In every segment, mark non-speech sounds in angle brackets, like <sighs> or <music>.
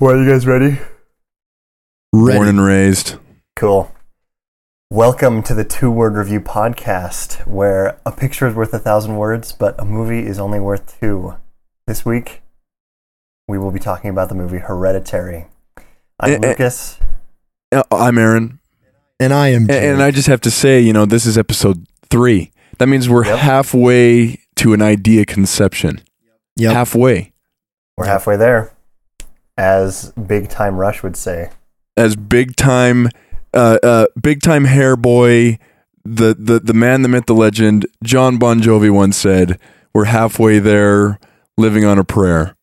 Well, are you guys ready? Ready. Born and raised. Cool. Welcome to the Two Word Review podcast, where a picture is worth a thousand words, but a movie is only worth two. This week, we will be talking about the movie Hereditary. I'm Eh, eh. Lucas. Uh, I'm Aaron. and I am. And, and I just have to say, you know, this is episode three. That means we're Yep. halfway to an idea conception. Yep. Halfway. We're halfway there, as Big Time Rush would say. As big time, uh, uh, big time hair boy, the, the, the man, the myth, the legend, Jon Bon Jovi once said, we're halfway there living on a prayer.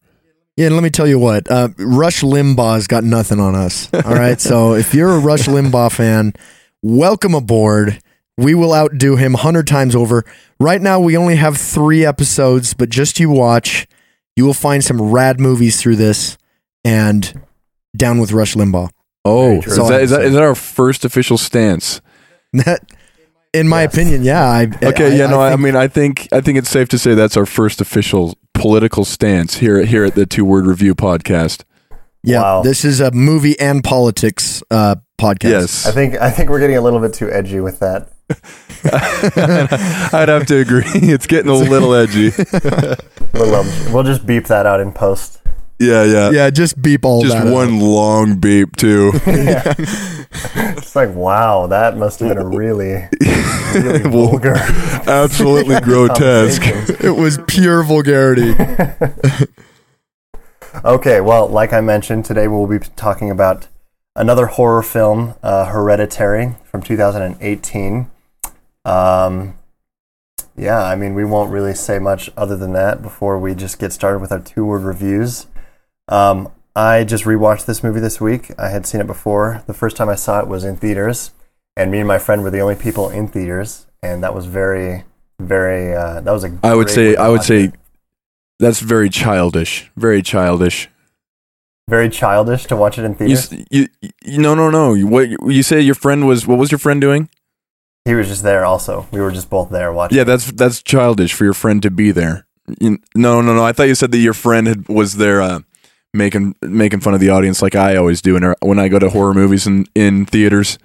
Yeah, and let me tell you what. Uh, Rush Limbaugh's got nothing on us. All right. so <laughs> if you're a Rush Limbaugh fan, welcome aboard. We will outdo him hundred times over. Right now, we only have three episodes, but just you watch. You will find some rad movies through this, and down with Rush Limbaugh. Oh, is that, is, that, is that our first official stance? That, in my Yes. opinion, yeah. I, Okay, yeah, no, I, think- mean, I think I think it's safe to say that's our first official political stance here here at the Two Word Review podcast. yeah. Wow. This is a movie and politics uh, podcast. Yes, I think I think we're getting a little bit too edgy with that. <laughs> I'd have to agree. <laughs> It's getting a little edgy. Little, um, we'll just beep that out in post. Yeah, yeah. Yeah, just beep all Just that. out. one long beep too. <laughs> Yeah. <laughs> it's like wow, that must have been a really, <laughs> really vulgar. Absolutely grotesque. It was pure vulgarity. Okay, well, like I mentioned, today we'll be talking about another horror film, uh, Hereditary, from 2018. Um, yeah, I mean, we won't really say much other than that before we just get started with our two word reviews. Um, I just rewatched this movie this week. I had seen it before. The first time I saw it was in theaters, and me and my friend were the only people in theaters, and that was very, very. Uh, that was a. I would say I would say that's very childish. Very childish. very childish to watch it in theaters. s- you, you no no no. What you say? Your friend was what was your friend doing? He was just there. Also, we were just both there watching. Yeah, that's that's childish for your friend to be there. You, no no no. I thought you said that your friend had, was there uh, making making fun of the audience like I always do when when I go to horror movies in in theaters.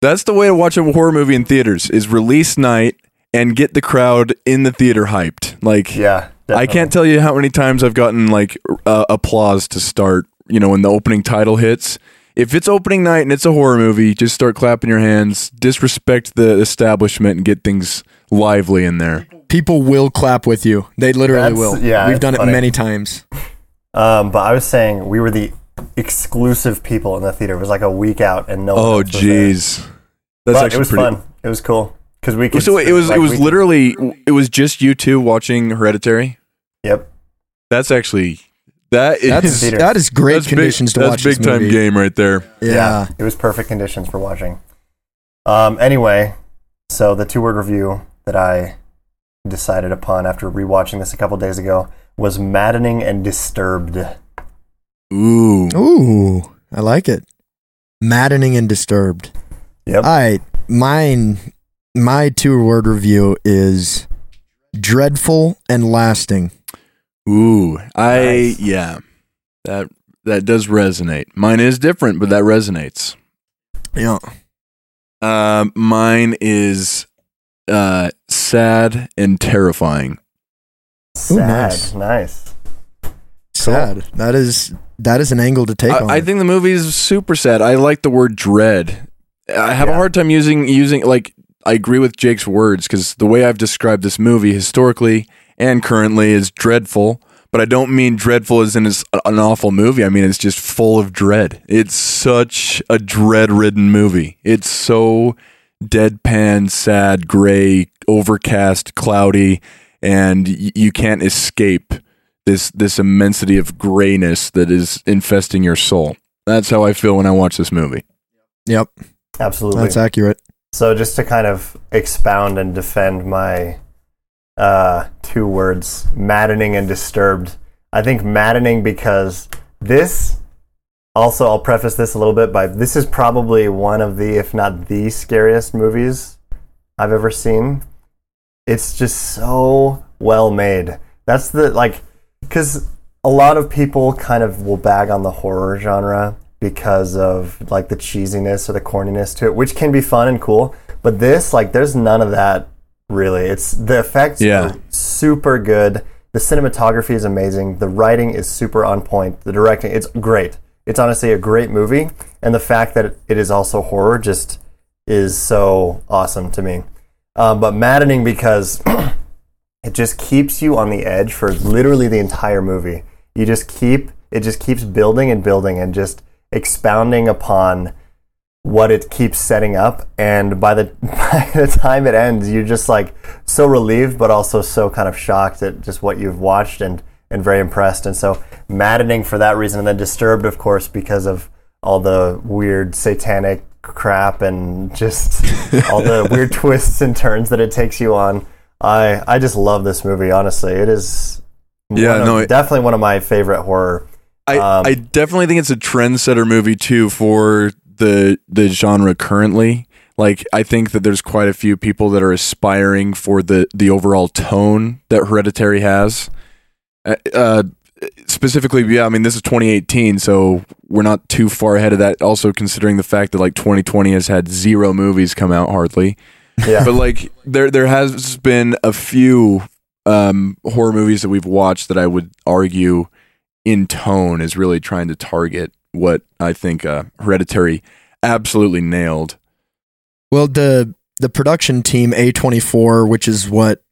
That's the way to watch a horror movie in theaters is release night and get the crowd in the theater hyped. Like Yeah, I can't tell you how many times I've gotten like uh, applause to start, you know, when the opening title hits. If it's opening night and it's a horror movie, just start clapping your hands, disrespect the establishment and get things lively in there. People will clap with you. They literally That's- will. yeah, We've done funny. it many times. Um, but I was saying we were the exclusive people in the theater. It was like a week out, and no. one Oh else was there. jeez. That's But actually it was pretty fun. It was cool because we could. So it was like, it was we could- literally it was just you two watching Hereditary? Yep. That's actually that is That's theater. that is great that's conditions big, to that's watch big this time movie. game right there. Yeah. It was perfect conditions for watching. Um. Anyway, so the two word review that I decided upon after rewatching this a couple days ago was maddening and disturbed. Ooh. Ooh, I like it. Maddening and disturbed. Yep. All right, mine. My two-word review is dreadful and lasting. Ooh, I Nice. yeah, that that does resonate. Mine is different, but that resonates. Yeah. Um, mine is uh sad and terrifying. Sad. nice. nice. Sad. That is that is an angle to take on. I, I think the movie is super sad. I like the word dread. I have a hard time using using like I agree with Jake's words because the way I've described this movie historically and currently is dreadful. But I don't mean dreadful as in it's an awful movie. I mean it's just full of dread. It's such a dread-ridden movie. It's so deadpan, sad, gray, overcast, cloudy, and y- you can't escape this this immensity of grayness that is infesting your soul. That's how I feel when I watch this movie. Yep, Absolutely. that's accurate. So just to kind of expound and defend my uh, two words, maddening and disturbed. I think maddening because this. Also, I'll preface this a little bit by this is probably one of the, if not the scariest movies I've ever seen. It's just so well made. That's the like, because a lot of people kind of will bag on the horror genre because of like the cheesiness or the corniness to it, which can be fun and cool. But this, like, there's none of that really. It's the effects Yeah. are super good. The cinematography is amazing. The writing is super on point. The directing, it's great. It's honestly a great movie, and the fact that it is also horror just is so awesome to me. Um, but maddening because <clears throat> it just keeps you on the edge for literally the entire movie. You just keep it just keeps building and building and just expounding upon what it keeps setting up. And by the <laughs> by the time it ends you're just like so relieved but also so kind of shocked at just what you've watched and and very impressed. And so maddening for that reason. And then disturbed of course because of all the weird satanic crap and just <laughs> all the weird twists and turns that it takes you on i i just love this movie honestly it is Yeah, of- no, it- definitely one of my favorite horror I, Um, I definitely think it's a trendsetter movie too for the the genre currently. Like I think that there's quite a few people that are aspiring for the the overall tone that Hereditary has. Uh, uh, specifically, yeah, I mean this is 2018, so we're not too far ahead of that. Also considering the fact that like 2020 has had zero movies come out hardly yeah but like there there has been a few um horror movies that we've watched that I would argue in tone is really trying to target what I think uh Hereditary absolutely nailed. Well, the the production team A24, which is what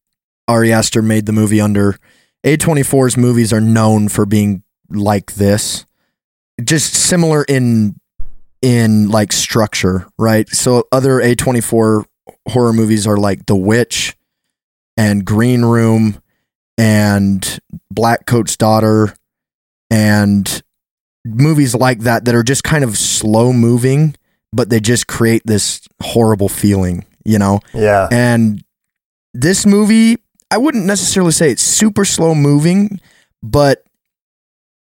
Ari Aster made the movie under, A24's movies are known for being like this. Just similar in in like structure, right? So other A24 horror movies are like The Witch and Green Room and Blackcoat's Daughter and movies like that that are just kind of slow moving but they just create this horrible feeling, you know? yeah And this movie, I wouldn't necessarily say it's super slow moving, but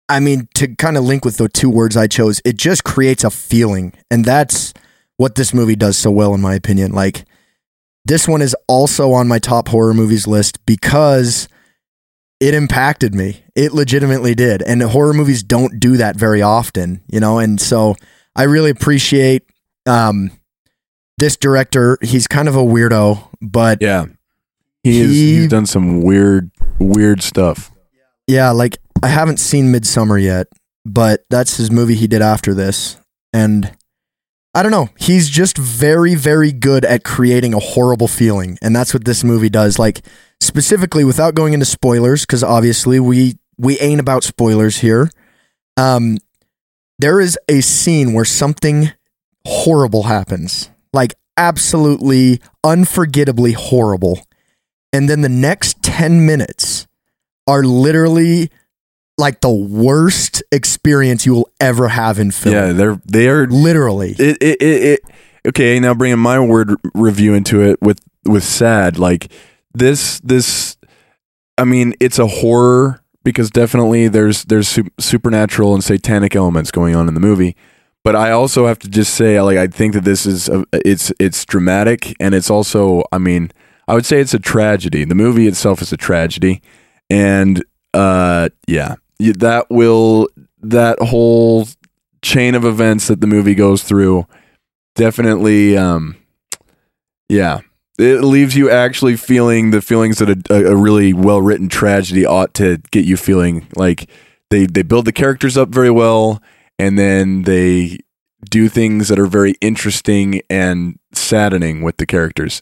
I mean, to kind of link with the two words I chose, it just creates a feeling. And that's what this movie does so well, in my opinion. Like, this one is also on my top horror movies list because it impacted me. It legitimately did. And horror movies don't do that very often, you know? And so I really appreciate um, this director. He's kind of a weirdo, but Yeah. He is He- he's done some weird weird stuff. yeah, like I haven't seen Midsommar yet, but that's his movie he did after this. And I don't know, he's just very, very good at creating a horrible feeling. And that's what this movie does. Like, specifically, without going into spoilers, because obviously we we ain't about spoilers here. Um, there is a scene where something horrible happens, like absolutely unforgettably horrible. And then the next 10 minutes are literally like the worst experience you will ever have in film. Yeah, they're they are Literally. it, it, it, it okay now bringing my word review into it with with sad like this this i mean it's a horror because definitely there's there's su- supernatural and satanic elements going on in the movie but i also have to just say like i think that this is a, it's it's dramatic and it's also i mean i would say it's a tragedy. The movie itself is a tragedy. And uh yeah that will that whole chain of events that the movie goes through definitely um yeah it leaves you actually feeling the feelings that a, a, really well written tragedy ought to get you feeling. Like they they build the characters up very well and then they do things that are very interesting and saddening with the characters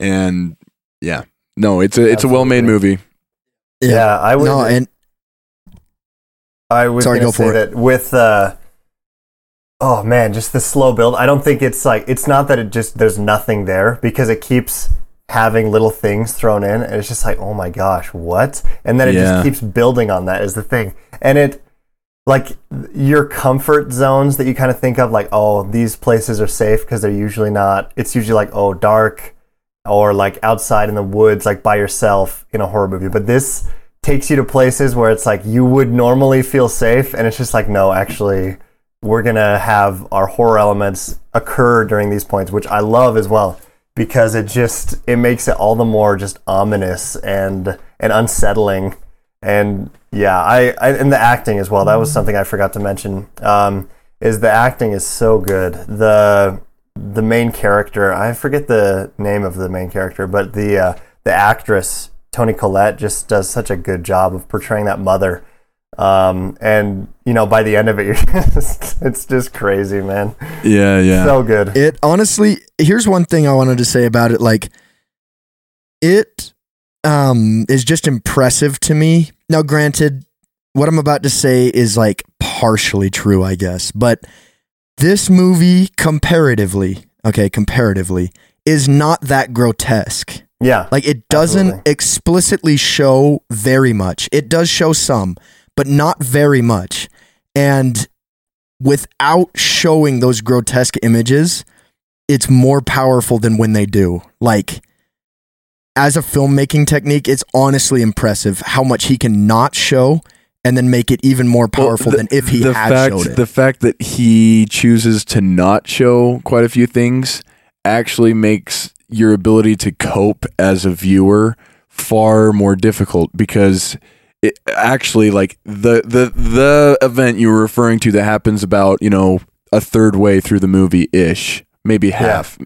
and yeah no it's a it's a well made movie yeah, I would no, and I was Sorry, going go to say for that with uh oh man, just the slow build. I don't think it's like it's not that it just there's nothing there because it keeps having little things thrown in and it's just like, "Oh my gosh, what?" And then it Yeah. just keeps building on that is the thing. And it like your comfort zones that you kind of think of like, "Oh, these places are safe because they're usually not it's usually like, oh, dark or like outside in the woods like by yourself in a horror movie." But this takes you to places where it's like you would normally feel safe and it's just like no actually we're gonna have our horror elements occur during these points which i love as well because it just it makes it all the more just ominous and and unsettling and yeah, I, I and the acting as well. That was something I forgot to mention. Um, is the acting is so good. The the main character, I forget the name of the main character, but the uh, the actress Toni Collette just does such a good job of portraying that mother. Um, and you know, by the end of it, <laughs> you're just, it's just crazy, man. Yeah, yeah. So good. It honestly, here's one thing I wanted to say about it. Like, it um, is just impressive to me. Now, granted, what I'm about to say is like partially true, I guess, but this movie, comparatively, okay, comparatively, is not that grotesque. Yeah. Like, it doesn't Absolutely. explicitly show very much. It does show some, but not very much. And without showing those grotesque images, it's more powerful than when they do. Like, as a filmmaking technique, it's honestly impressive how much he can not show and then make it even more Well, powerful the- than if he the had fact, showed it. The fact that he chooses to not show quite a few things actually makes your ability to cope as a viewer far more difficult because it actually like the the the event you were referring to that happens about you know a third way through the movie ish maybe half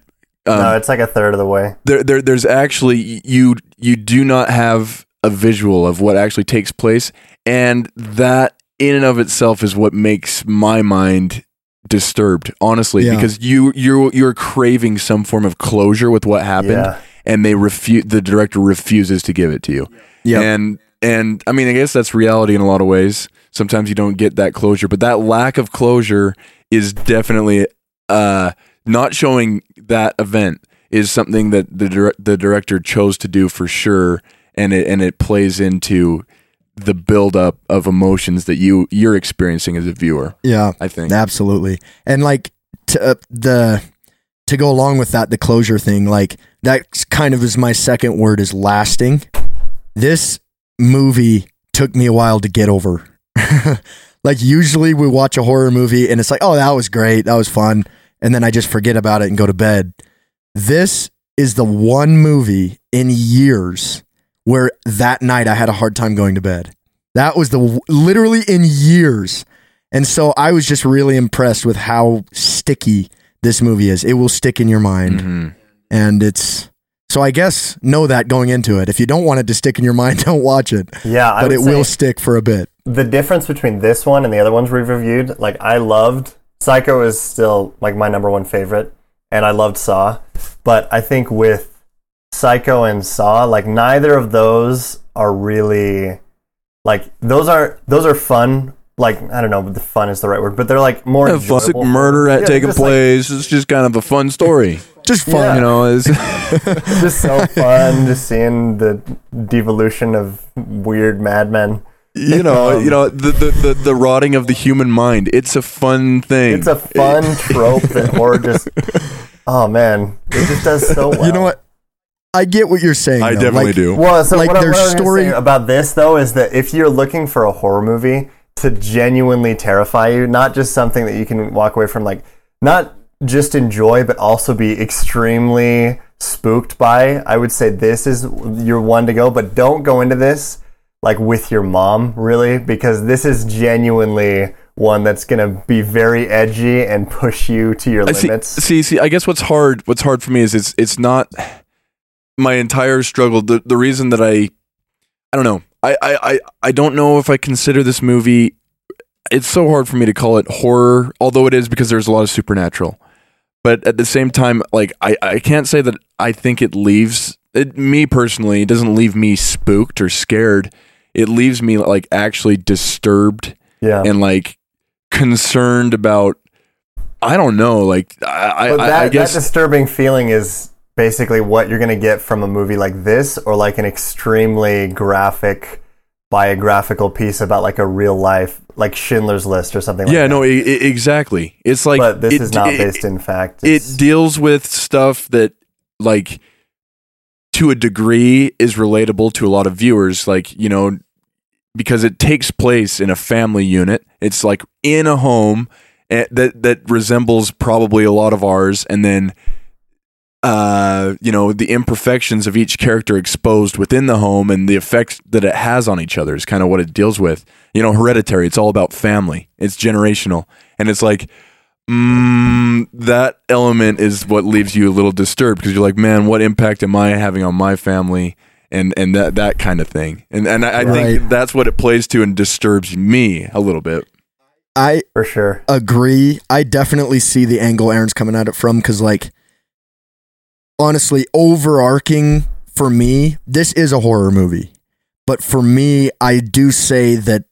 um, no, it's like a third of the way. there, there there's actually you you do not have a visual of what actually takes place and that in and of itself is what makes my mind disturbed honestly Yeah. because you you you're craving some form of closure with what happened Yeah. and they refuse the director refuses to give it to you Yep. and and I mean, I guess that's reality in a lot of ways. Sometimes you don't get that closure, but that lack of closure is definitely uh, not showing that event is something that the dir- the director chose to do for sure, and it and it plays into the buildup of emotions that you you're experiencing as a viewer. yeah. I think. Absolutely. And like to, uh, the to go along with that, the closure thing, like that kind of is my second word is lasting. This movie took me a while to get over. <laughs> like usually we watch a horror movie and it's like, oh, that was great, that was fun, and then I just forget about it and go to bed. This is the one movie in years where that night I had a hard time going to bed. That was the literally in years. And so I was just really impressed with how sticky this movie is. It will stick in your mind. Mhm. And it's so I guess know that going into it. If you don't want it to stick in your <laughs> mind, don't watch it. Yeah, I but it will stick for a bit. the difference between this one and the other ones we've reviewed. Like I loved Psycho is still like my number one favorite, and I loved Saw. But I think with Psycho and Saw, like neither of those are really like those are those are fun. Like I don't know, if the fun is the right word, but they're like more A fun enjoyable. murder at Yeah, taking just, like, place. it's just kind of a fun story. <laughs> Just fun. Yeah. You know, it's, <laughs> <laughs> just so fun, just seeing the devolution of weird madmen. you know, Um, you know the, the the the rotting of the human mind. It's a fun thing. It's a fun trope that horror just. Oh man, it just does so well. You know what? I get what you're saying. I though. definitely Like, do. Well, so Like, what, I- their what gonna story- say about this though is that if you're looking for a horror movie to genuinely terrify you, not just something that you can walk away from, like not just enjoy, but also be extremely spooked by, I would say this is your one to go. But don't go into this like with your mom, really, because this is genuinely one that's gonna be very edgy and push you to your I see, limits. see, see. I guess what's hard, what's hard for me is it's it's not my entire struggle. The the reason that I, I don't know. I I I, I don't know if I consider this movie. It's so hard for me to call it horror, although it is because there's a lot of supernatural. But at the same time, like I, I can't say that I think it leaves it, me personally. It doesn't leave me spooked or scared. It leaves me like actually disturbed yeah. and like concerned about I don't know, like I, I, that, I guess that disturbing feeling is basically what you're going to get from a movie like this or like an extremely graphic biographical piece about like a real life like Schindler's List or something like yeah, that. no, i exactly. It's like but this it- is not it- based in fact. It deals with stuff that like to a degree is relatable to a lot of viewers, like you know, because it takes place in a family unit. It's like in a home eh, that that resembles probably a lot of ours, and then uh, you know, the imperfections of each character exposed within the home and the effect that it has on each other is kind of what it deals with. You know, hereditary, it's all about family, it's generational. And it's like, mm, that element is what leaves you a little disturbed because you're like, man, what impact am I having on my family? And, and that, that kind of thing. And, and I, I Right. think that's what it plays to and disturbs me a little bit. I For sure. agree. I definitely see the angle Aaron's coming at it from because, like, honestly, overarching for me, this is a horror movie. But for me, I do say that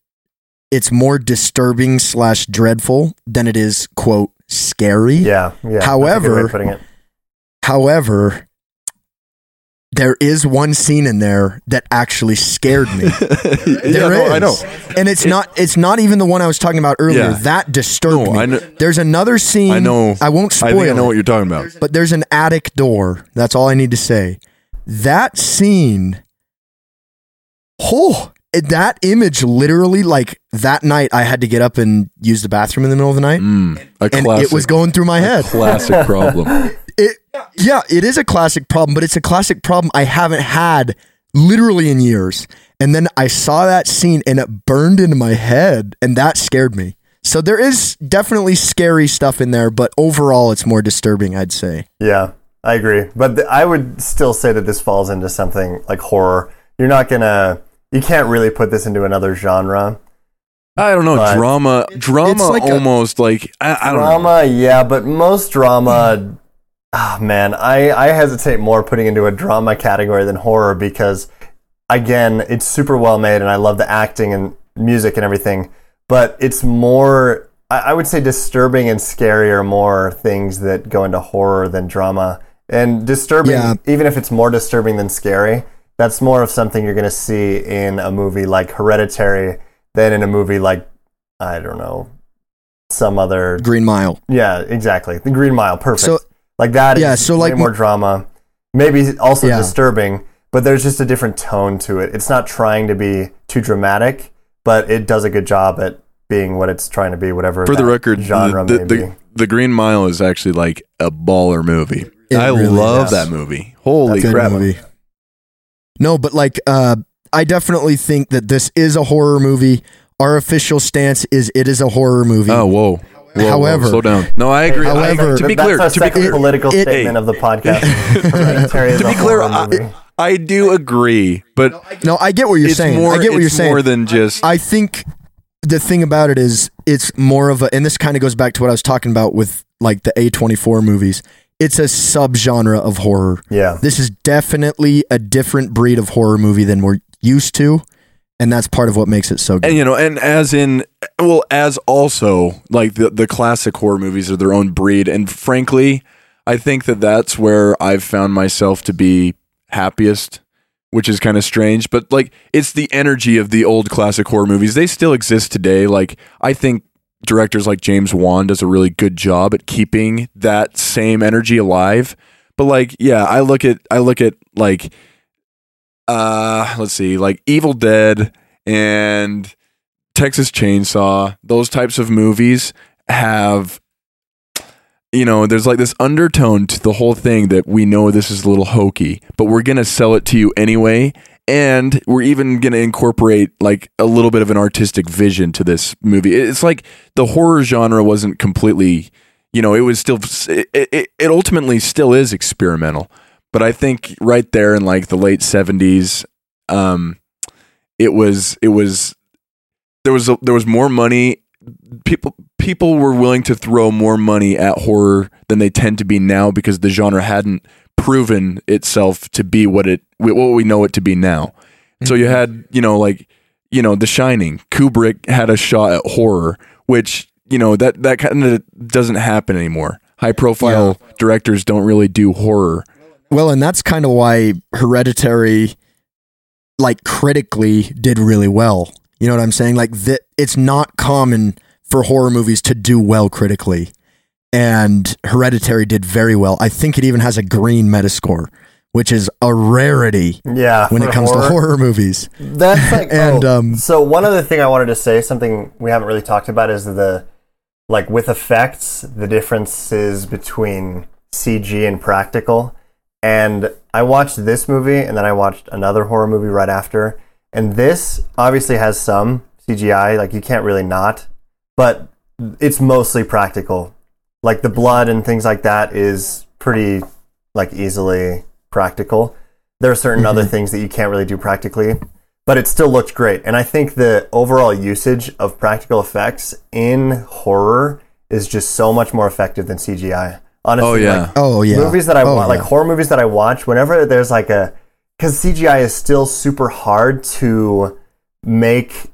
it's more disturbing slash dreadful than it is, quote, scary. Yeah. Yeah. that's a good way of However- putting it. However, there is one scene in there that actually scared me. <laughs> There no, I know. And it's not it's not even the one I was talking about earlier. Yeah. That disturbed No, me. I know- There's another scene I know. I won't I spoil think I know it, what you're talking about. but there's an attic door. That's all I need to say. That scene Oh, that image literally like that night I had to get up and use the bathroom in the middle of the night Mm, a and classic, it was going through my head. classic <laughs> problem. It yeah, it is a classic problem, but it's a classic problem I haven't had literally in years. And then I saw that scene and it burned into my head and that scared me. So there is definitely scary stuff in there, but overall it's more disturbing, I'd say. Yeah, I agree. But th- I would still say that this falls into something like horror. You're not gonna, you can't really put this into another genre. I don't know. But- drama, drama, like a- almost like I, I don't know. Drama, yeah, but most drama, ah, man, I, I hesitate more putting into a drama category than horror because, again, it's super well made and I love the acting and music and everything, but it's more, I, I would say disturbing and scary are more things that go into horror than drama. And disturbing, Yeah. even if it's more disturbing than scary, that's more of something you're going to see in a movie like Hereditary than in a movie like, I don't know, some other Green Mile. yeah, exactly. The Green Mile, perfect. So- like that is Yeah, so way like more drama. Maybe also Yeah. disturbing, but there's just a different tone to it. It's not trying to be too dramatic, but it does a good job at being what it's trying to be, whatever For the record, genre the, the, the, the Green Mile is actually like a baller movie. It I really love is. that movie. Holy Good crap! movie. No, but like uh I definitely think that this is a horror movie. Our official stance is it is a horror movie. Oh, whoa. Whoa, whoa, However- slow down. No, I agree. I- However- to be That's clear, our to be clear, political it- statement of the podcast. <laughs> To be clear, I. I do agree, but No, I get what you're saying. more. I get what you're saying. more than just. I think the thing about it is it's more of a and this kind of goes back to what I was talking about with like the A24 movies. It's a subgenre of horror. yeah, This is definitely a different breed of horror movie than we're used to, and that's part of what makes it so good. and you know, and as in, well, as also like the the classic horror movies are their own breed, and frankly, I think that that's where I've found myself to be happiest, which is kind of strange, but like it's the energy of the old classic horror movies. They still exist today. Like I think directors like James Wan does a really good job at keeping that same energy alive. But like, yeah, I look at I look at like uh let's see, like Evil Dead and Texas Chainsaw, those types of movies have you know, there's like this undertone to the whole thing that we know this is a little hokey, but we're going to sell it to you anyway. And we're even going to incorporate like a little bit of an artistic vision to this movie. It's like the horror genre wasn't completely, you know, it was still, it, it, it ultimately still is experimental. But I think right there in like the late 70s, um, it was, it was, there was, a, there was more money. People, people were willing to throw more money at horror than they tend to be now because the genre hadn't proven itself to be what it what we know it to be now. So you had, you know, like, you know, The Shining. Kubrick had a shot at horror, which, you know, that that kind of doesn't happen anymore. High profile directors don't really do horror. Well, and that's kind of why Hereditary, like critically, did really well. You know what I'm saying? Like that, it's not common for horror movies to do well critically, and Hereditary did very well. I think it even has a green Metascore, which is a rarity yeah. when it comes to horror movies. That's <laughs> like And, oh, um, so one other thing I wanted to say, something we haven't really talked about, is the like with effects, the differences between CG and practical. And I watched this movie and then I watched another horror movie right after. And this obviously has some CGI, like you can't really not, but it's mostly practical. Like the blood and things like that is pretty like easily practical. There are certain other mm-hmm. things that you can't really do practically, but it still looked great. And I think the overall usage of practical effects in horror is just so much more effective than CGI. Honestly, Oh yeah. like, Oh yeah. movies that I Oh, watch, like horror movies that I watch, whenever there's like a, because CGI is still super hard to make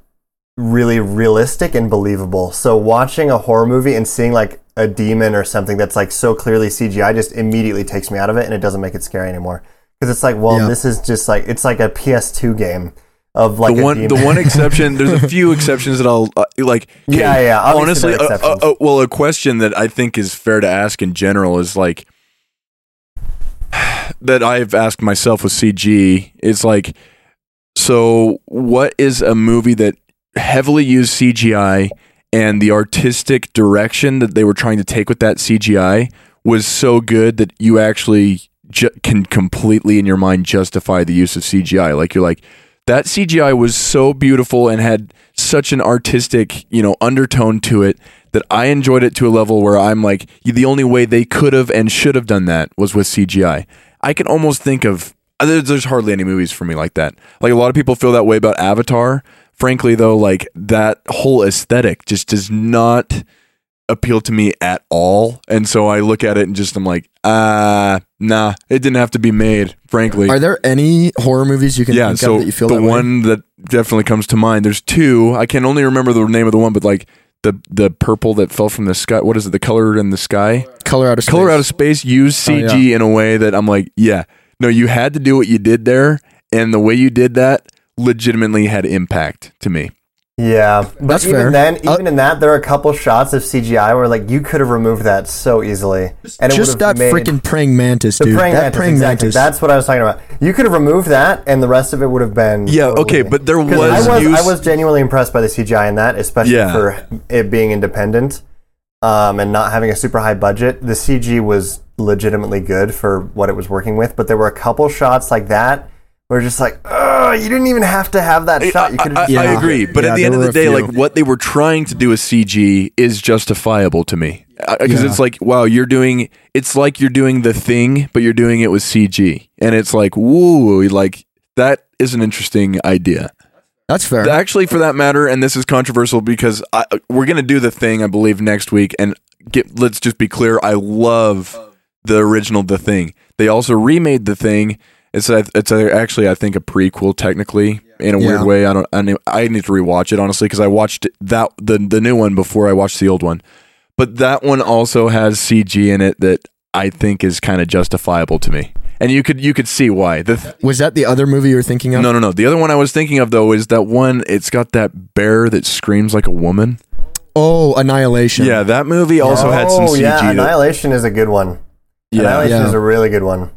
really realistic and believable. So watching a horror movie and seeing like a demon or something that's like so clearly CGI just immediately takes me out of it and it doesn't make it scary anymore. Because it's like, well, Yeah. this is just like it's like a PS2 game of like the a one, the one <laughs> exception. There's a few exceptions that I'll uh, like. Yeah, yeah, obviously Honestly, uh, exceptions. uh, well, a question that I think is fair to ask in general is like <sighs> that I've asked myself with CG is like, so what is a movie that heavily used CGI and the artistic direction that they were trying to take with that CGI was so good that you actually ju- can completely in your mind justify the use of CGI. Like you're like that CGI was so beautiful and had such an artistic, you know, undertone to it that I enjoyed it to a level where I'm like, the only way they could have and should have done that was with CGI. I can almost think of uh, there's, there's hardly any movies for me like that. Like a lot of people feel that way about Avatar. Frankly, though, like that whole aesthetic just does not appeal to me at all. And so I look at it and just I'm like, ah, nah, it didn't have to be made. Frankly, Are there any horror movies you can yeah. think So of that you feel the that way? one that definitely comes to mind. There's two. I can only remember the name of the one, but like the the purple that fell from the sky. What is it? The color in the sky. Color out of space. Color out of space. Use Oh, CG in a way that I'm like, yeah, no, you had to do what you did there, and the way you did that legitimately had impact to me. Yeah, but That's even fair. then, Uh, even in that, there are a couple shots of CGI where like you could have removed that so easily, and it Just would that have made freaking praying mantis, the dude. praying that mantis. praying exactly. mantis. That's what I was talking about. You could have removed that, and the rest of it would have been Yeah, totally- okay, but there was I was use- I was genuinely impressed by the CGI in that, especially Yeah. for it being independent, um, and not having a super high budget. The CG was legitimately good for what it was working with, but there were a couple shots like that where just like, oh, you didn't even have to have that shot. You could I, have I- I agree, but Yeah, at the end of the day, few. like what they were trying to do with CG is justifiable to me because Yeah. it's like, wow, you're doing. It's like you're doing the thing, but you're doing it with CG, and it's like, woo, like that is an interesting idea. That's fair. Actually, for that matter, and this is controversial because I, uh, we're gonna do the thing, I believe, next week, and get. Let's just be clear. I love the original The Thing. They also remade The Thing. It's a, it's a, actually I think a prequel technically in a Yeah. weird way. I don't I need, I need to rewatch it honestly because I watched that the the new one before I watched the old one. But that one also has CG in it that I think is kind of justifiable to me. And you could you could see why. The th- was that the other movie you were thinking of? no, no, no. The other one I was thinking of though is that one. It's got that bear that screams like a woman. Oh, Annihilation. Yeah, that movie also had some Oh, CG. Yeah, Annihilation is a good one. yeah, Annihilation Yeah. is a really good one.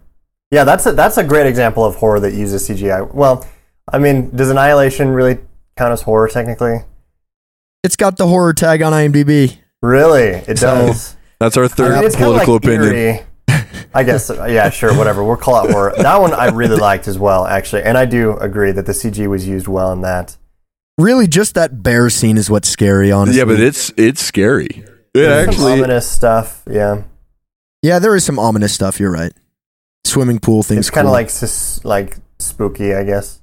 Yeah, that's a, that's a great example of horror that uses CGI. Well, I mean, does Annihilation really count as horror technically? It's got the horror tag on IMDb. Really, it So- does. that's our I third mean, it's kinda political like opinion. eerie. I guess. Yeah, sure, whatever. We'll call it horror. <laughs> That one I really liked as well, actually, and I do agree that the CG was used well in that. Really, just that bear scene is what's scary, honestly. Yeah, but it's it's scary. It There's some actually ominous stuff. Yeah, yeah, there is some ominous stuff. You're right. Swimming pool things. it's kind of cool. like sus- like spooky, I guess.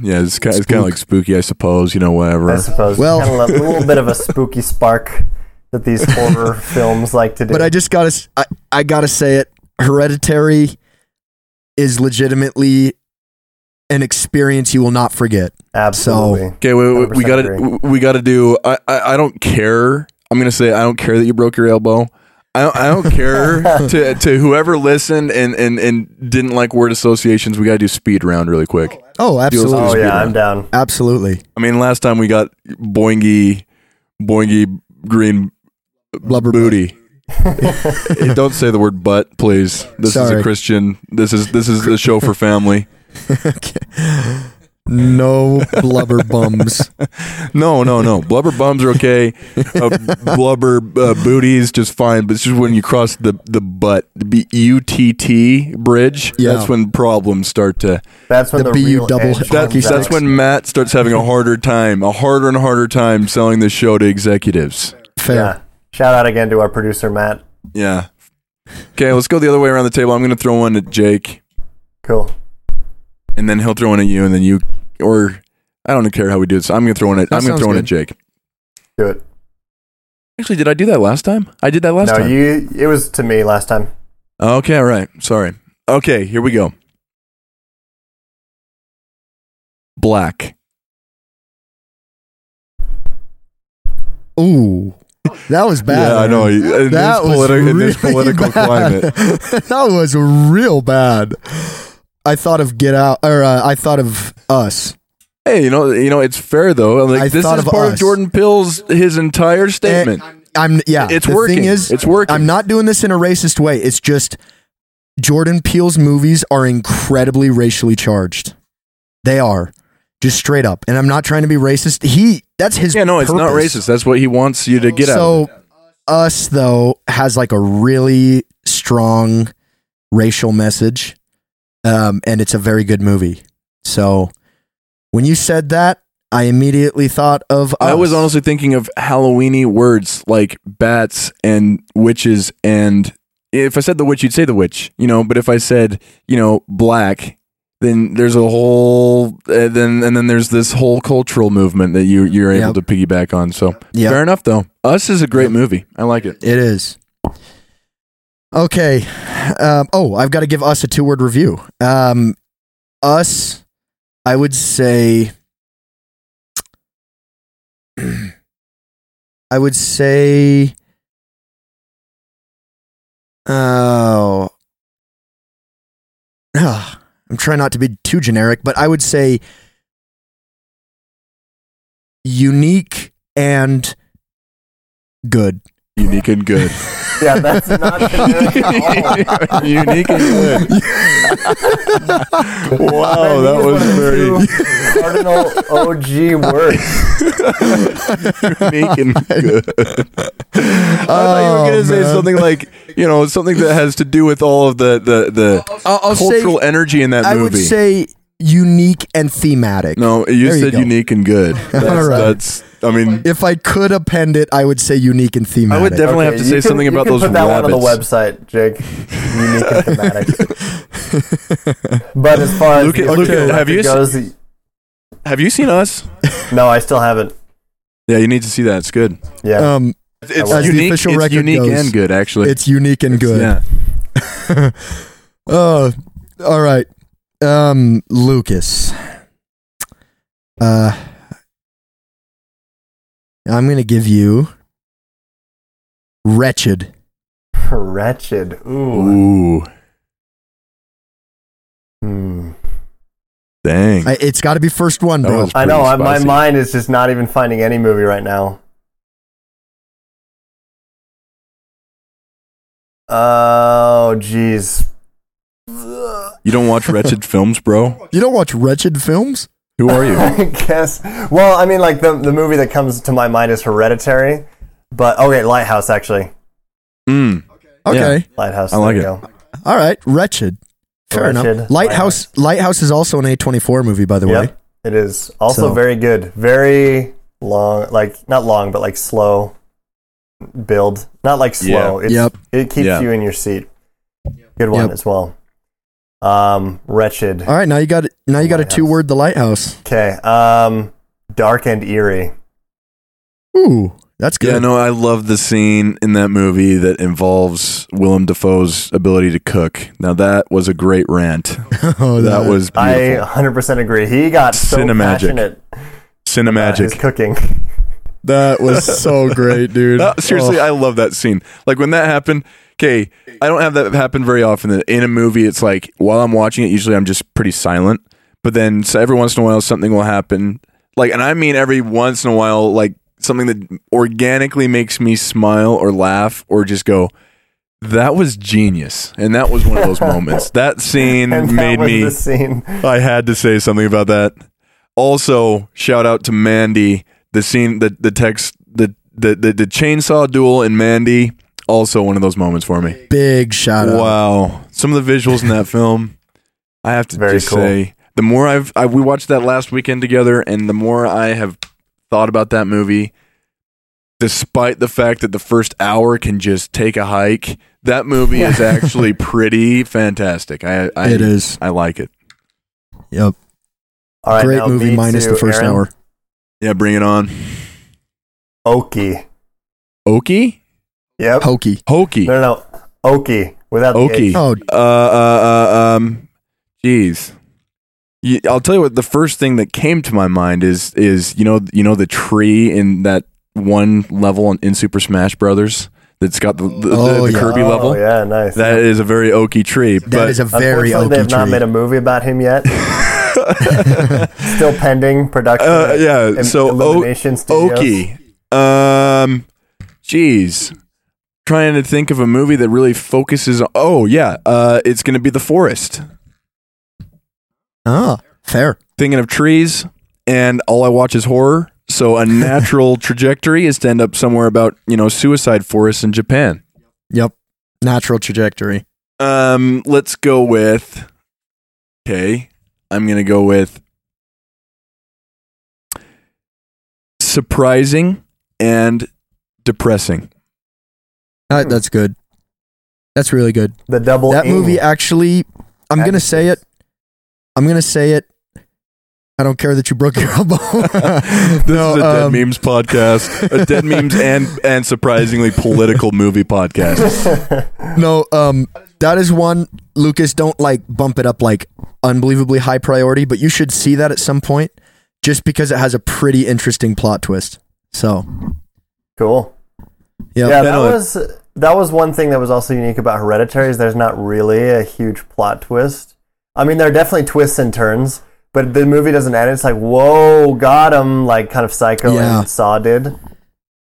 yeah, it's kind, it's kind of Spook. like spooky, I suppose. You know, whatever. I suppose. Well- kind of a little bit of a spooky spark that these horror <laughs> films like to do. But I just gotta, s- I, I gotta say it. Hereditary is legitimately an experience you will not forget. Absolutely. Okay, we, we, we gotta agree. we gotta do. I, I I don't care. I'm gonna say I don't care that you broke your elbow. I don't, I don't care <laughs> to to whoever listened and, and and didn't like word associations. We gotta do speed round really quick. Oh, absolutely, oh yeah, round. I'm down. absolutely. I mean, last time we got boingy, boingy green Blubber booty. <laughs> Hey, don't say the word butt, please. This is a Christian. This is this is a show for family. <laughs> okay. No blubber bums. <laughs> No, no, no. Blubber bums are okay. Uh, blubber uh, booties just fine, but it's just when you cross the the butt, the B U T T bridge. Yeah. That's when problems start to. That's when The the, BU real double edge comes That's, that's when Matt starts having a harder time, a harder and harder time selling this show to executives. Fair. Yeah. Shout out again to our producer Matt. Yeah. Okay, let's go the other way around the table. I'm going to throw one at Jake, Cool. And then he'll throw one at you, and then you, or I don't care how we do this. I'm going to throw one at. That I'm going sounds to throw one at good. Jake. Do it. Actually, did I do that last time? I did that last no, time. you. It was to me last time. Okay, all right. Sorry. Okay, here we go. Black. Ooh. That was bad. yeah, I know. man. In, That this, was politi- in this political bad. climate. <laughs> that was real bad. I thought of Get Out, or uh, I thought of Us. Hey, you know, you know, it's fair though. Like I this thought is of part us. of Jordan Peele's his entire statement. I'm yeah. it's the working. Thing is, it's working. I'm not doing this in a racist way. It's just Jordan Peele's movies are incredibly racially charged. They are just straight up, and I'm not trying to be racist. He that's his. yeah, no, it's not racist. That's what he wants you to get out. so us though has like a really strong racial message um, and it's a very good movie so when you said that i immediately thought of I was honestly thinking of Halloweeny words like bats and witches, and if I said the witch, you'd say the witch, you know. But if I said, you know, black, then there's a whole, uh, then and then there's this whole cultural movement that you you're able Yep. to piggyback on. So Yep. fair enough, though. Us is a great movie. I like it. it is okay um, oh i've got to give us a two word review. Um, us i would say <clears throat> i would say oh Ah, <sighs> i'm trying not to be too generic but i would say unique and good Unique and good. <laughs> Yeah, that's not generic at all. Unique and good. wow, that was very cardinal OG words. unique and good. I thought you were Oh, going to say man. something like, you know, something that has to do with all of the the, the I'll, I'll cultural say, energy in that movie. I would say unique and thematic. no, you There said go. unique and good. <laughs> That's, All right. that's I mean, If I could append it, I would say unique and thematic. I would definitely have to say can- something you about can those put that rabbits. one on the website, Jake. Unique and thematic. <laughs> But as far as Luke- the Luke, official have you record goes, the- Have you seen us? no, I still haven't. Yeah, you need to see that. It's good. Yeah, um, It's As the unique. official it's record unique goes, and good, actually. it's unique and good. Yeah. Oh, <laughs> all right. Um, Lucas. Uh, I'm gonna give you wretched. wretched. Ooh. Ooh, Hmm. dang. I, it's got to be first one, bro. I know. Pretty I, my mind is just not even finding any movie right now. Oh, jeez. You don't watch wretched films, bro? You don't watch wretched films? Who are you? <laughs> I guess. Well, I mean, like the the movie that comes to my mind is Hereditary, but okay, Lighthouse actually. Mm. Okay. Lighthouse. I like there it. go. All right. Wretched. Fair Wretched, enough. Lighthouse. Lighthouse is also an A24 movie, by the way. Yep, it is also So- very good. Very long, like not long, but like slow build. Not like slow. It's, Yep. It keeps Yeah. you in your seat. Good one Yep. as well. Um, wretched. All right. Now you got now you got a two word. The Lighthouse. Okay. Um, dark and eerie. Ooh, that's good. Yeah, no, I love the scene in that movie that involves Willem Dafoe's ability to cook. Now that was a great rant. <laughs> oh, That was I 100% agree. He got so Cinemagic. passionate about his Cinemagic. cooking. that was so <laughs> great, dude. That- seriously, Oh. I love that scene. Like when that happened. Okay, I don't have that happen very often. That In a movie, it's like while I'm watching it, usually I'm just pretty silent. But then so every once in a while, something will happen. Like, and I mean every once in a while, like something that organically makes me smile or laugh or just go, "That was genius!" And that was one of those moments. <laughs> That scene that made was me. the scene. I had to say something about that. Also, shout out to Mandy. The scene, the the text, the the the, the chainsaw duel in Mandy. Also, one of those moments for me. Big shout out. Wow, some of the visuals in that film, I have to Very just cool. say, the more I've I, we watched that last weekend together, and the more I have thought about that movie, despite the fact that the first hour can just take a hike, that movie is <laughs> actually pretty fantastic. I, I It is. I like it. Yep. All right, Great movie minus too, the first Aaron. hour. Yeah, bring it on. Okie. Okie, Yep. Hokey. hokey, No, no, no. Okie. Without the Okie. H. Oh, uh, uh, uh, um, jeez. I'll tell you what. The first thing that came to my mind is is you know you know the tree in that one level in, in Super Smash Brothers that's got the the, Oh, the, the yeah. Kirby oh, level. Yeah, nice. That is a very oaky tree. that but is a very Unfortunately, oaky they've not made a movie about him yet. <laughs> Still pending production. uh, yeah. Im- So o- oaky. Um, jeez. Trying to think of a movie that really focuses on. Oh yeah, uh, it's going to be The Forest. Ah, fair. thinking of trees and all I watch is horror. So a <laughs> natural trajectory is to end up somewhere about, you know, suicide forests in Japan. Yep. Natural trajectory. Um, let's go with Okay. I'm gonna go with surprising and depressing. Uh, that's good. That's really good. The double That ing. movie actually, I'm going to say it. I'm going to say it. I don't care that you broke your <laughs> elbow. <laughs> This no, is a dead um, memes podcast. A dead <laughs> memes and and surprisingly political movie podcast. no, um, that is one. Lucas, don't like bump it up like unbelievably high priority, but you should see that at some point, just because it has a pretty interesting plot twist. So, Cool. yep. Yeah, that was that was one thing that was also unique about Hereditary is there's not really a huge plot twist. I mean, there are definitely twists and turns, but the movie doesn't end. It's like, whoa, got him, like kind of Psycho Yeah. and Saw did.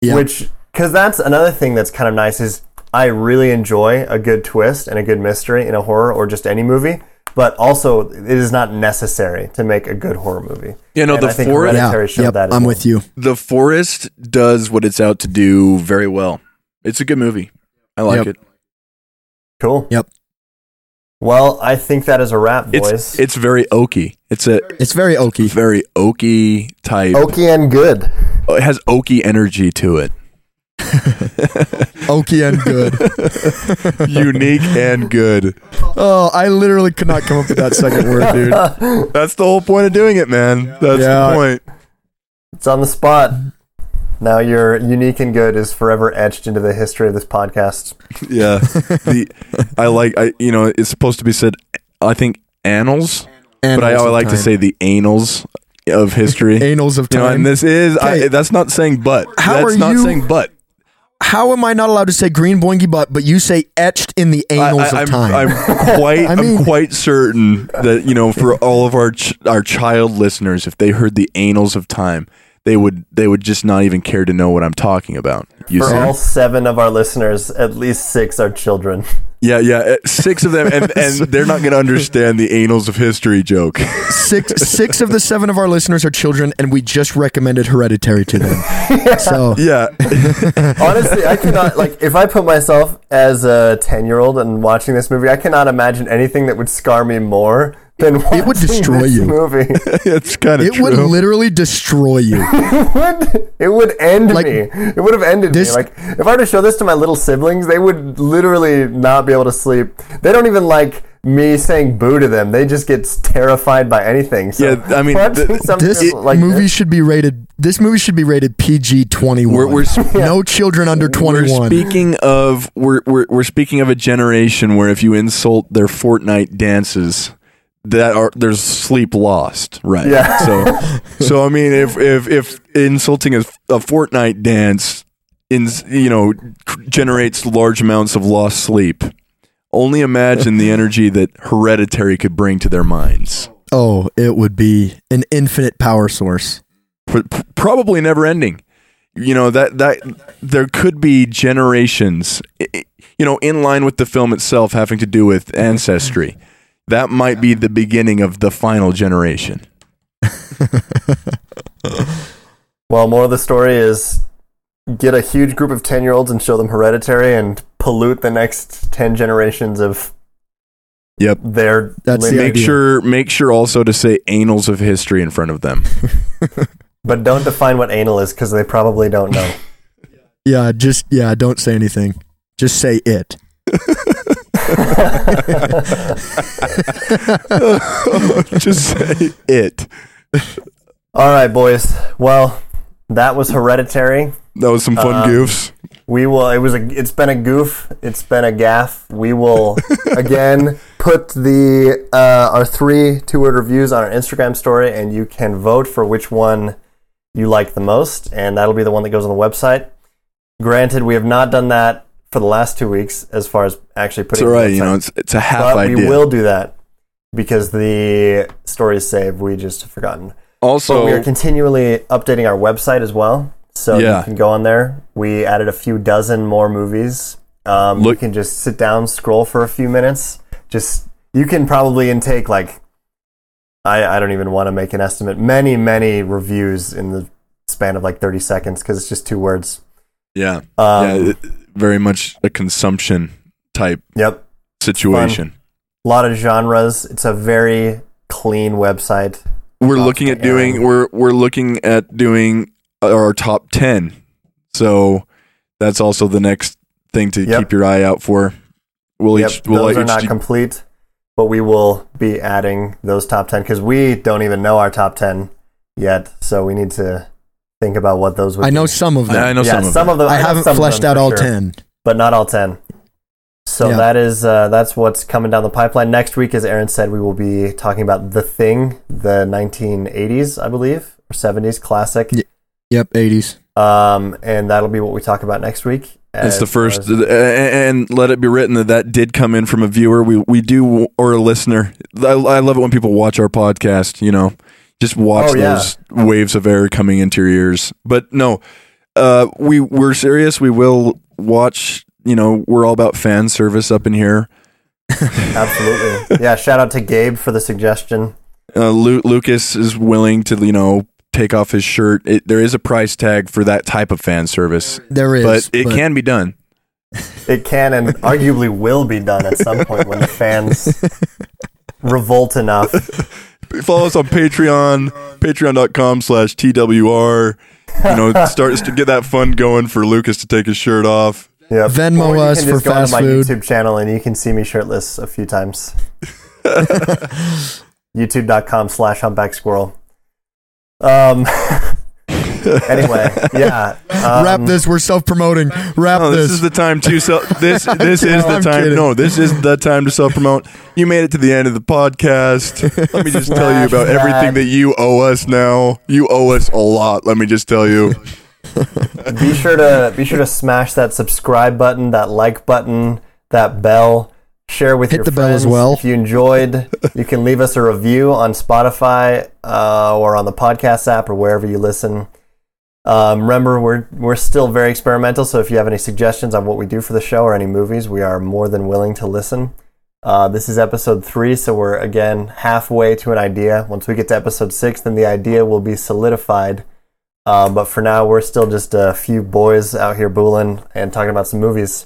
Yeah. Which, because that's another thing that's kind of nice is I really enjoy a good twist and a good mystery in a horror or just any movie. But also, it is not necessary to make a good horror movie. You know, And the forest yeah. Yep. I'm well. with you. The Forest does what it's out to do very well. It's a good movie. I like Yep. it. Cool. Yep. Well, I think that is a wrap, boys. It's it's very oaky. It's a It's very oaky. very oaky type. Oaky and good. Oh, it has oaky energy to it. <laughs> Oaky and good. <laughs> Unique and good. Oh, I literally could not come up with that second word, dude. <laughs> That's the whole point of doing it, man. That's Yeah. the point. It's on the spot. Now your unique and good is forever etched into the history of this podcast. <laughs> Yeah. the I like I you know, it's supposed to be said I think annals, but I, Annals I of like to say the annals of history. <laughs> annals of you know, time. and this is I, that's not saying but. How that's are not you- saying but. How am I not allowed to say green boingy butt, but you say etched in the annals I, of am time? I'm quite <laughs> I mean- I'm quite certain that you know for all of our ch- our child listeners, if they heard the annals of time, they would they would just not even care to know what I'm talking about. You For see? all seven of our listeners, at least six are children. Yeah, yeah, uh, six of them, and, and <laughs> they're not going to understand the annals of history joke. six six of the seven of our listeners are children, and we just recommended Hereditary to them. <laughs> So Yeah, <laughs> Honestly, I cannot like if I put myself as a ten-year-old and watching this movie, I cannot imagine anything that would scar me more than watching It would destroy this you. Movie. <laughs> it's kind of it true. would literally destroy you. <laughs> it would it would end Like, me. It would have ended this- me. Like if I were to show this to my little siblings, they would literally not be able to sleep. They don't even like me saying boo to them. They just get terrified by anything. So Yeah, I mean, the- <laughs> something This like movie this- should be rated. This movie should be rated PG twenty We're- one. we're sp- no children under twenty one. Speaking of we're, we're we're speaking of a generation where if you insult their Fortnite dances, that are there's sleep lost, right? Yeah. So <laughs> so I mean, if if if insulting a, a Fortnite dance, in you know, generates large amounts of lost sleep. Only imagine the energy that Hereditary could bring to their minds. Oh, it would be an infinite power source. P- probably never ending. You know that that there could be generations, you know, in line with the film itself, having to do with ancestry. That might be the beginning of the final generation. <laughs> Well, more of the story is get a huge group of 10 year olds and show them hereditary and pollute the next 10 generations of Yep. their That's the lineage. Make idea. sure make sure also to say annals of history in front of them. <laughs> But don't define what anal is because they probably don't know. <laughs> Yeah, just yeah, don't say anything. Just say it. <laughs> Just say it. All right, boys. Well, that was hereditary. That was some fun Um, goofs. We will. It was a. It's been a goof. It's been a gaff. We will <laughs> again put the uh, our three two word reviews on our Instagram story, and you can vote for which one you like the most, and that'll be the one that goes on the website. Granted, we have not done that for the last two weeks, as far as actually putting. all it on right, you know, it's it's a half but idea. we will do that because the story is saved. We just have forgotten. But also, we are continually updating our website as well. So Yeah. you can go on there. We added a few dozen more movies. Um, you can just sit down, scroll for a few minutes. Just you can probably intake like I, I don't even want to make an estimate. Many many reviews in the span of like thirty seconds because it's just two words. yeah, Um, yeah, very much a consumption type Yep. situation. A lot of genres. It's a very clean website. We're looking at 10. doing we're we're looking at doing our top ten. So that's also the next thing to Yep. keep your eye out for. We'll Yep, each we'll those are each not do- complete, but we will be adding those top 10 because we don't even know our top 10 yet. So we need to think about what those would I know be. some of them. I know yeah, some of some them. of them. I know haven't some fleshed out all sure, ten. but not all 10. So Yeah. that is uh, that's what's coming down the pipeline. Next week, as Aaron said, we will be talking about The Thing, the 1980s, I believe, or 70s classic. Ye- Yep, eighties. Um, and that'll be what we talk about next week. It's the first, as- and, and let it be written that that did come in from a viewer. We we do or a listener. I, I love it when people watch our podcast. You know, just watch Oh, yeah. those waves of air coming into your ears. But no, uh, we we're serious. We will watch. You know, we're all about fan service up in here. <laughs> Absolutely. yeah. Shout out to Gabe for the suggestion. Uh, Lu- Lucas is willing to you know take off his shirt. It, there is a price tag for that type of fan service, There is, but it can be done. It can and <laughs> arguably will be done at some point when the fans <laughs> revolt enough. Follow us on Patreon, patreon.com slash TWR. You know, start to get that fun going for Lucas to take his shirt off. Yeah. Venmo Or you us can for just go fast onto my food. YouTube channel and you can see me shirtless a few times. <laughs> YouTube.com slash humpback squirrel. Um. <laughs> <laughs> anyway, yeah. Um, Wrap this. We're self promoting. Wrap Oh, this this. is the time to self. <laughs> This this is the I'm time. kidding. No, this is the time to self promote. You made it to the end of the podcast. Let me just tell you about Smash everything that. that you owe us now. You owe us a lot. Let me just tell you. <laughs> be sure to be sure to smash that subscribe button, that like button, that bell. Share with Hit your the bell as friends. well. If you enjoyed, you can leave us a review on Spotify uh, or on the podcast app or wherever you listen. Um, remember, we're we're still very experimental, so if you have any suggestions on what we do for the show or any movies, we are more than willing to listen. Uh, this is episode three, so we're again halfway to an idea. Once we get to episode six, then the idea will be solidified. Uh, but for now, we're still just a few boys out here booling and talking about some movies.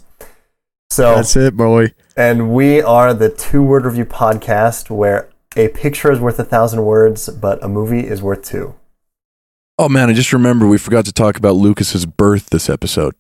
So, That's it, boy. and we are the Two Word Review podcast where a picture is worth a thousand words, but a movie is worth two. Oh man, I just remember we forgot to talk about Lucas's birth this episode.